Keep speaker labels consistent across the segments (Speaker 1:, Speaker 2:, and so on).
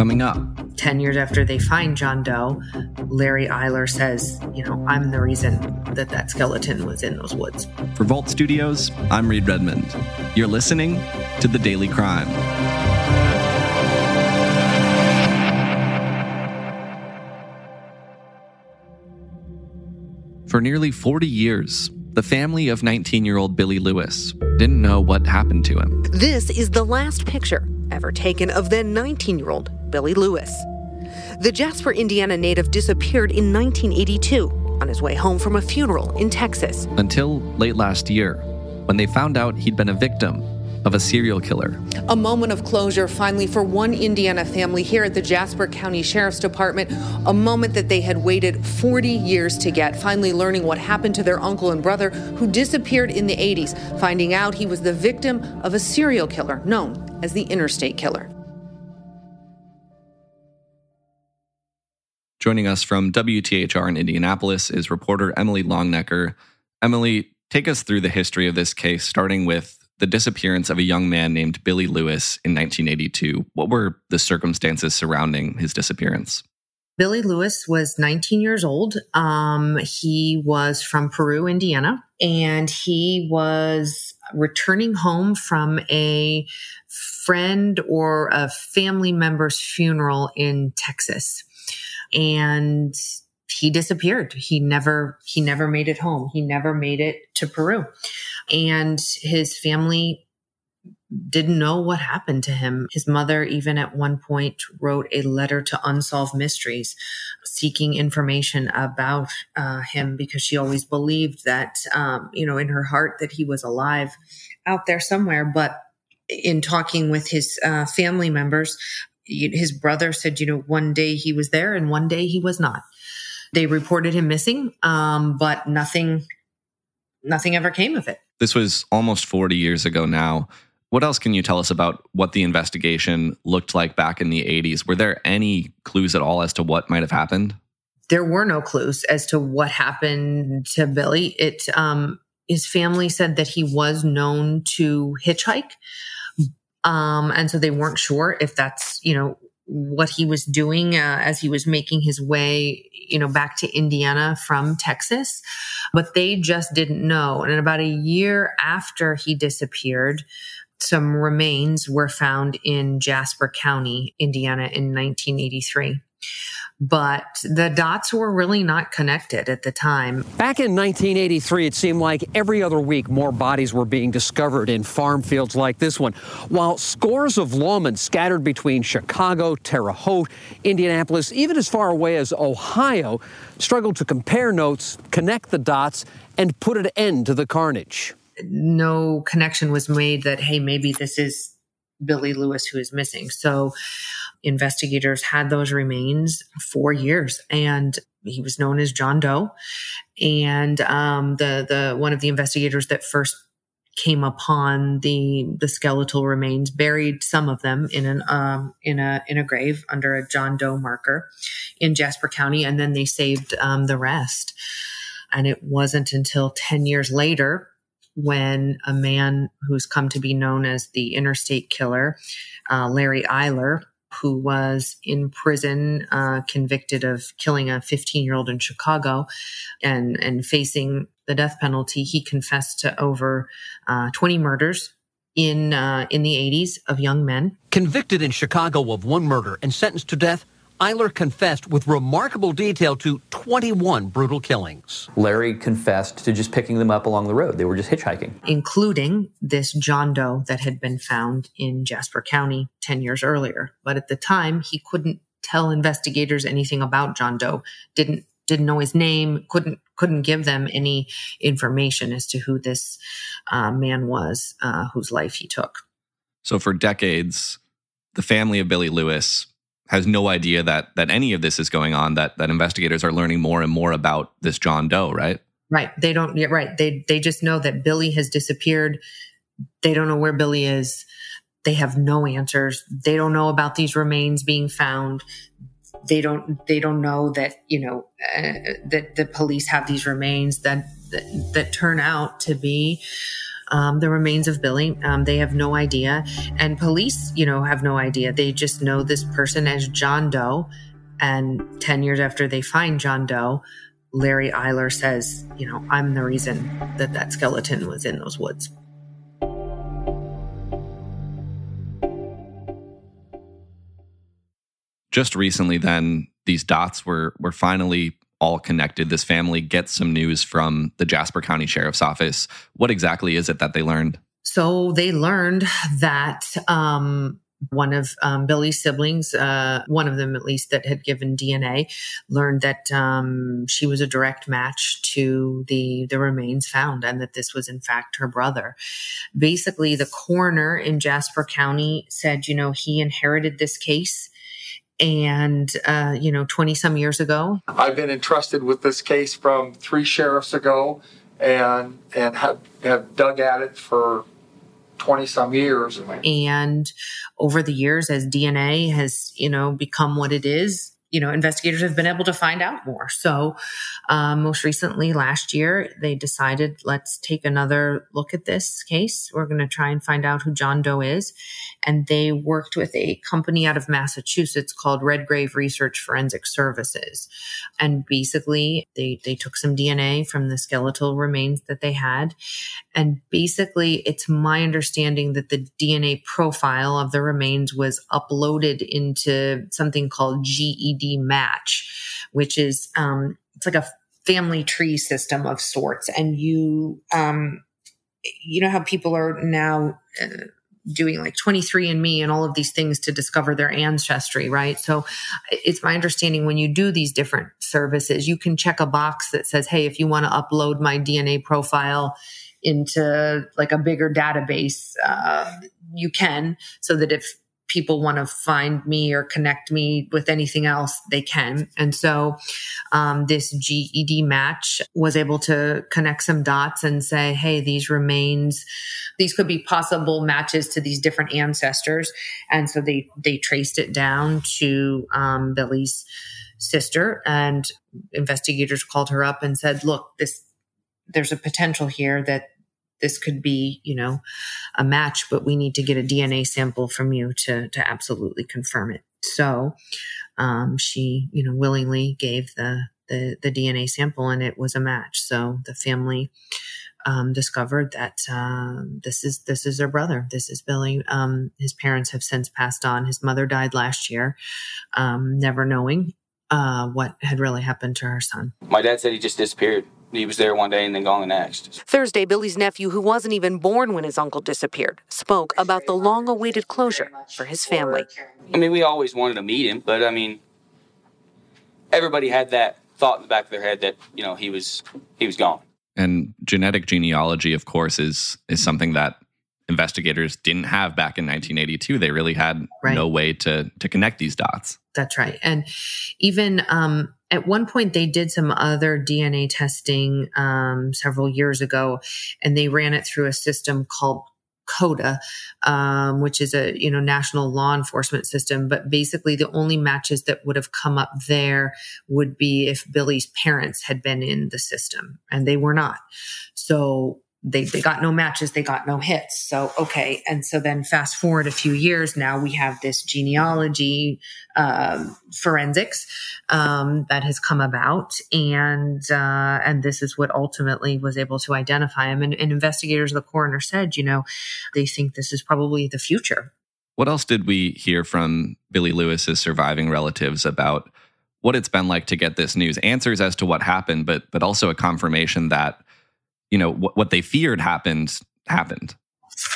Speaker 1: Coming up,
Speaker 2: 10 years after they find John Doe, Larry Eyler says, You know, I'm the reason that that skeleton was in those woods.
Speaker 1: For Volt Studios, I'm Reed Redmond. You're listening to The Daily Crime. For nearly 40 years, the family of 19 year old Billy Lewis didn't know what happened to him.
Speaker 3: This is the last picture ever taken of then 19 year old Billy Lewis. The Jasper, Indiana native disappeared in 1982 on his way home from a funeral in Texas.
Speaker 1: Until late last year, when they found out he'd been a victim of a serial killer.
Speaker 3: A moment of closure finally for one Indiana family here at the Jasper County Sheriff's Department. A moment that they had waited 40 years to get, finally learning what happened to their uncle and brother who disappeared in the 80s, finding out he was the victim of a serial killer known as the Interstate Killer.
Speaker 1: Joining us from WTHR in Indianapolis is reporter Emily Longnecker. Emily, take us through the history of this case, starting with the disappearance of a young man named Billy Lewis in 1982. What were the circumstances surrounding his disappearance?
Speaker 2: Billy Lewis was 19 years old. Um, he was from Peru, Indiana, and he was returning home from a friend or a family member's funeral in Texas and he disappeared. He never, he never made it home. He never made it to Peru. And his family didn't know what happened to him. His mother, even at one point, wrote a letter to Unsolved Mysteries seeking information about uh, him because she always believed that, um, you know, in her heart that he was alive out there somewhere. But in talking with his uh, family members, his brother said, you know, one day he was there and one day he was not. They reported him missing, um, but nothing, nothing ever came of it.
Speaker 1: This was almost 40 years ago now. What else can you tell us about what the investigation looked like back in the 80s? Were there any clues at all as to what might have happened?
Speaker 2: There were no clues as to what happened to Billy. It, um, his family said that he was known to hitchhike. Um, and so they weren't sure if that's, you know, what he was doing uh, as he was making his way, you know, back to Indiana from Texas. But they just didn't know. And about a year after he disappeared, some remains were found in Jasper County, Indiana in 1983 but the dots were really not connected at the time.
Speaker 4: Back in 1983, it seemed like every other week more bodies were being discovered in farm fields like this one, while scores of lawmen scattered between Chicago, Terre Haute, Indianapolis, even as far away as Ohio, struggled to compare notes, connect the dots, and put an end to the carnage.
Speaker 2: No connection was made that, hey, maybe this is Billy Lewis who is missing. So investigators had those remains for years and he was known as John Doe. And um, the the one of the investigators that first came upon the the skeletal remains buried some of them in an um, in a in a grave under a John Doe marker in Jasper County, and then they saved um, the rest. And it wasn't until ten years later when a man who's come to be known as the Interstate Killer, uh, Larry Eyler, who was in prison, uh, convicted of killing a 15 year old in Chicago and, and facing the death penalty. He confessed to over uh, 20 murders in, uh, in the 80s of young men.
Speaker 4: Convicted in Chicago of one murder and sentenced to death Eyler confessed with remarkable detail to 21 brutal killings.
Speaker 5: Larry confessed to just picking them up along the road. They were just hitchhiking.
Speaker 2: Including this John Doe that had been found in Jasper County 10 years earlier. But at the time, he couldn't tell investigators anything about John Doe, didn't didn't know his name, couldn't couldn't give them any information as to who this uh, man was, uh, whose life he took.
Speaker 1: So for decades, the family of Billy Lewis has no idea that that any of this is going on that that investigators are learning more and more about this John Doe, right?
Speaker 2: Right. They don't yeah, right. They they just know that Billy has disappeared. They don't know where Billy is. They have no answers. They don't know about these remains being found. They don't they don't know that, you know, uh, that the police have these remains that, that that turn out to be um, the remains of Billy. Um, they have no idea. And police, you know, have no idea. They just know this person as John Doe. And 10 years after they find John Doe, Larry Eyler says, you know, I'm the reason that that skeleton was in those woods.
Speaker 1: Just recently, then, these dots were, were finally all connected. This family gets some news from the Jasper County Sheriff's Office. What exactly is it that they learned?
Speaker 2: So they learned that um, one of um, Billy's siblings, uh, one of them at least that had given DNA, learned that um, she was a direct match to the the remains found, and that this was in fact her brother. Basically, the coroner in Jasper County said, you know, he inherited this case and uh, you know 20 some years ago?
Speaker 6: I've been entrusted with this case from three sheriffs ago and and have, have dug at it for 20 some years.
Speaker 2: And over the years as dna has you know become what it is you know, investigators have been able to find out more. So, um, most recently last year, they decided let's take another look at this case. We're going to try and find out who John Doe is. And they worked with a company out of Massachusetts called Redgrave Research Forensic Services. And basically, they, they took some DNA from the skeletal remains that they had. And basically, it's my understanding that the DNA profile of the remains was uploaded into something called GED match, which is um, it's like a family tree system of sorts, and you um, you know how people are now. Uh, doing like 23andme and all of these things to discover their ancestry right so it's my understanding when you do these different services you can check a box that says hey if you want to upload my dna profile into like a bigger database uh, you can so that if people want to find me or connect me with anything else, they can. And so um, this GEDmatch was able to connect some dots and say, hey, these remains, these could be possible matches to these different ancestors. And so they they traced it down to um, Billy's sister, and investigators called her up and said, look, this there's a potential here that this could be, you know, a match, but we need to get a DNA sample from you to, to absolutely confirm it. So, um, she, you know, willingly gave the, the, the DNA sample and it was a match. So the family, um, discovered that um, this is this is their brother. This is Billy. Um, his parents have since passed on. His mother died last year, um, never knowing uh, what had really happened to her son.
Speaker 7: My dad said he just disappeared he was there one day and then gone the next.
Speaker 3: Thursday, Billy's nephew, who wasn't even born when his uncle disappeared, spoke about the long awaited closure for his family.
Speaker 7: I mean, we always wanted to meet him, but I mean, everybody had that thought in the back of their head that, you know, he was he was gone.
Speaker 1: And genetic genealogy, of course, is is something that investigators didn't have back in 1982. They really had right. no way to to connect these dots.
Speaker 2: That's right. And even um, at one point, they did some other DNA testing um, several years ago, and they ran it through a system called CODIS, um, which is a you know national law enforcement system. But basically, the only matches that would have come up there would be if Billy's parents had been in the system, and they were not. So they, they got no matches, they got no hits. So, okay. And so then fast forward a few years now, we have this genealogy, um, forensics, um, that has come about. And, uh, and this is what ultimately was able to identify him. And, and investigators, the coroner said, you know, they think this is probably the future.
Speaker 1: What else did we hear from Billy Lewis's surviving relatives about what it's been like to get this news? Answers as to what happened, but, but also a confirmation that you know what, what they feared happened happened.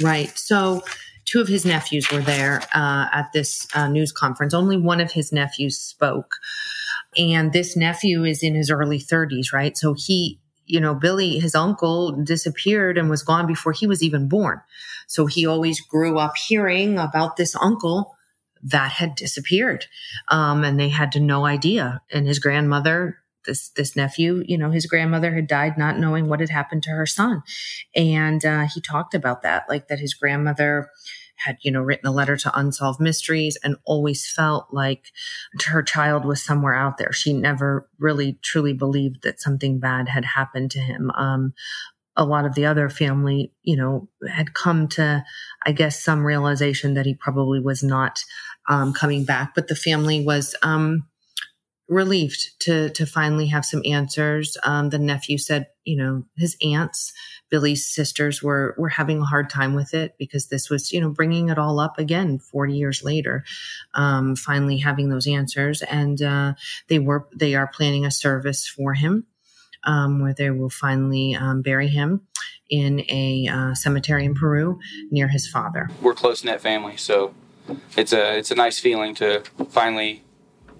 Speaker 2: Right. So two of his nephews were there uh, at this uh, news conference. Only one of his nephews spoke. And this nephew is in his early 30s right? So he you know billy his uncle disappeared and was gone before he was even born. So he always grew up hearing about this uncle that had disappeared um, and they had no idea. And his grandmother this this nephew, you know, his grandmother had died not knowing what had happened to her son, and uh, he talked about that, like that his grandmother had you know written a letter to unsolved mysteries and always felt like her child was somewhere out there she never really truly believed that something bad had happened to him um, a lot of the other family, you know, had come to, I guess, some realization that he probably was not um, coming back. But the family was um, relieved to to finally have some answers. Um, the nephew said, you know, his aunts, Billy's sisters, were were having a hard time with it because this was, you know, bringing it all up again forty years later. Um, finally having those answers, and uh, they were they are planning a service for him. Um, where they will finally um, bury him in a uh, cemetery in Peru near his father.
Speaker 7: We're close knit family, so it's a it's a nice feeling to finally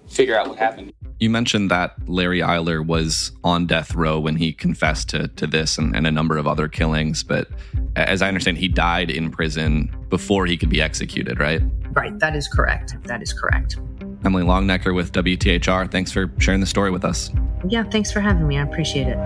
Speaker 7: figure out what happened.
Speaker 1: You mentioned that Larry Eyler was on death row when he confessed to, to this and, and, a number of other killings, but as I understand, he died in prison before he could be executed, right?
Speaker 2: Right, that is correct. That is correct.
Speaker 1: Emily Longnecker with WTHR, thanks for sharing the story with us.
Speaker 2: Yeah, thanks for having me. I appreciate it.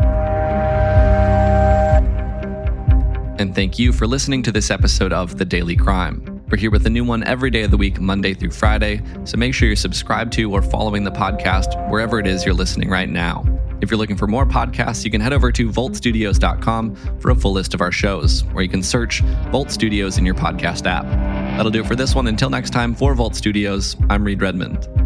Speaker 1: And thank you for listening to this episode of The Daily Crime. We're here with a new one every day of the week, Monday through Friday. So make sure you're subscribed to or following the podcast wherever it is you're listening right now. If you're looking for more podcasts, you can head over to voltstudios.com for a full list of our shows, or you can search Volt Studios in your podcast app. That'll do it for this one. Until next time, for Volt Studios, I'm Reed Redmond.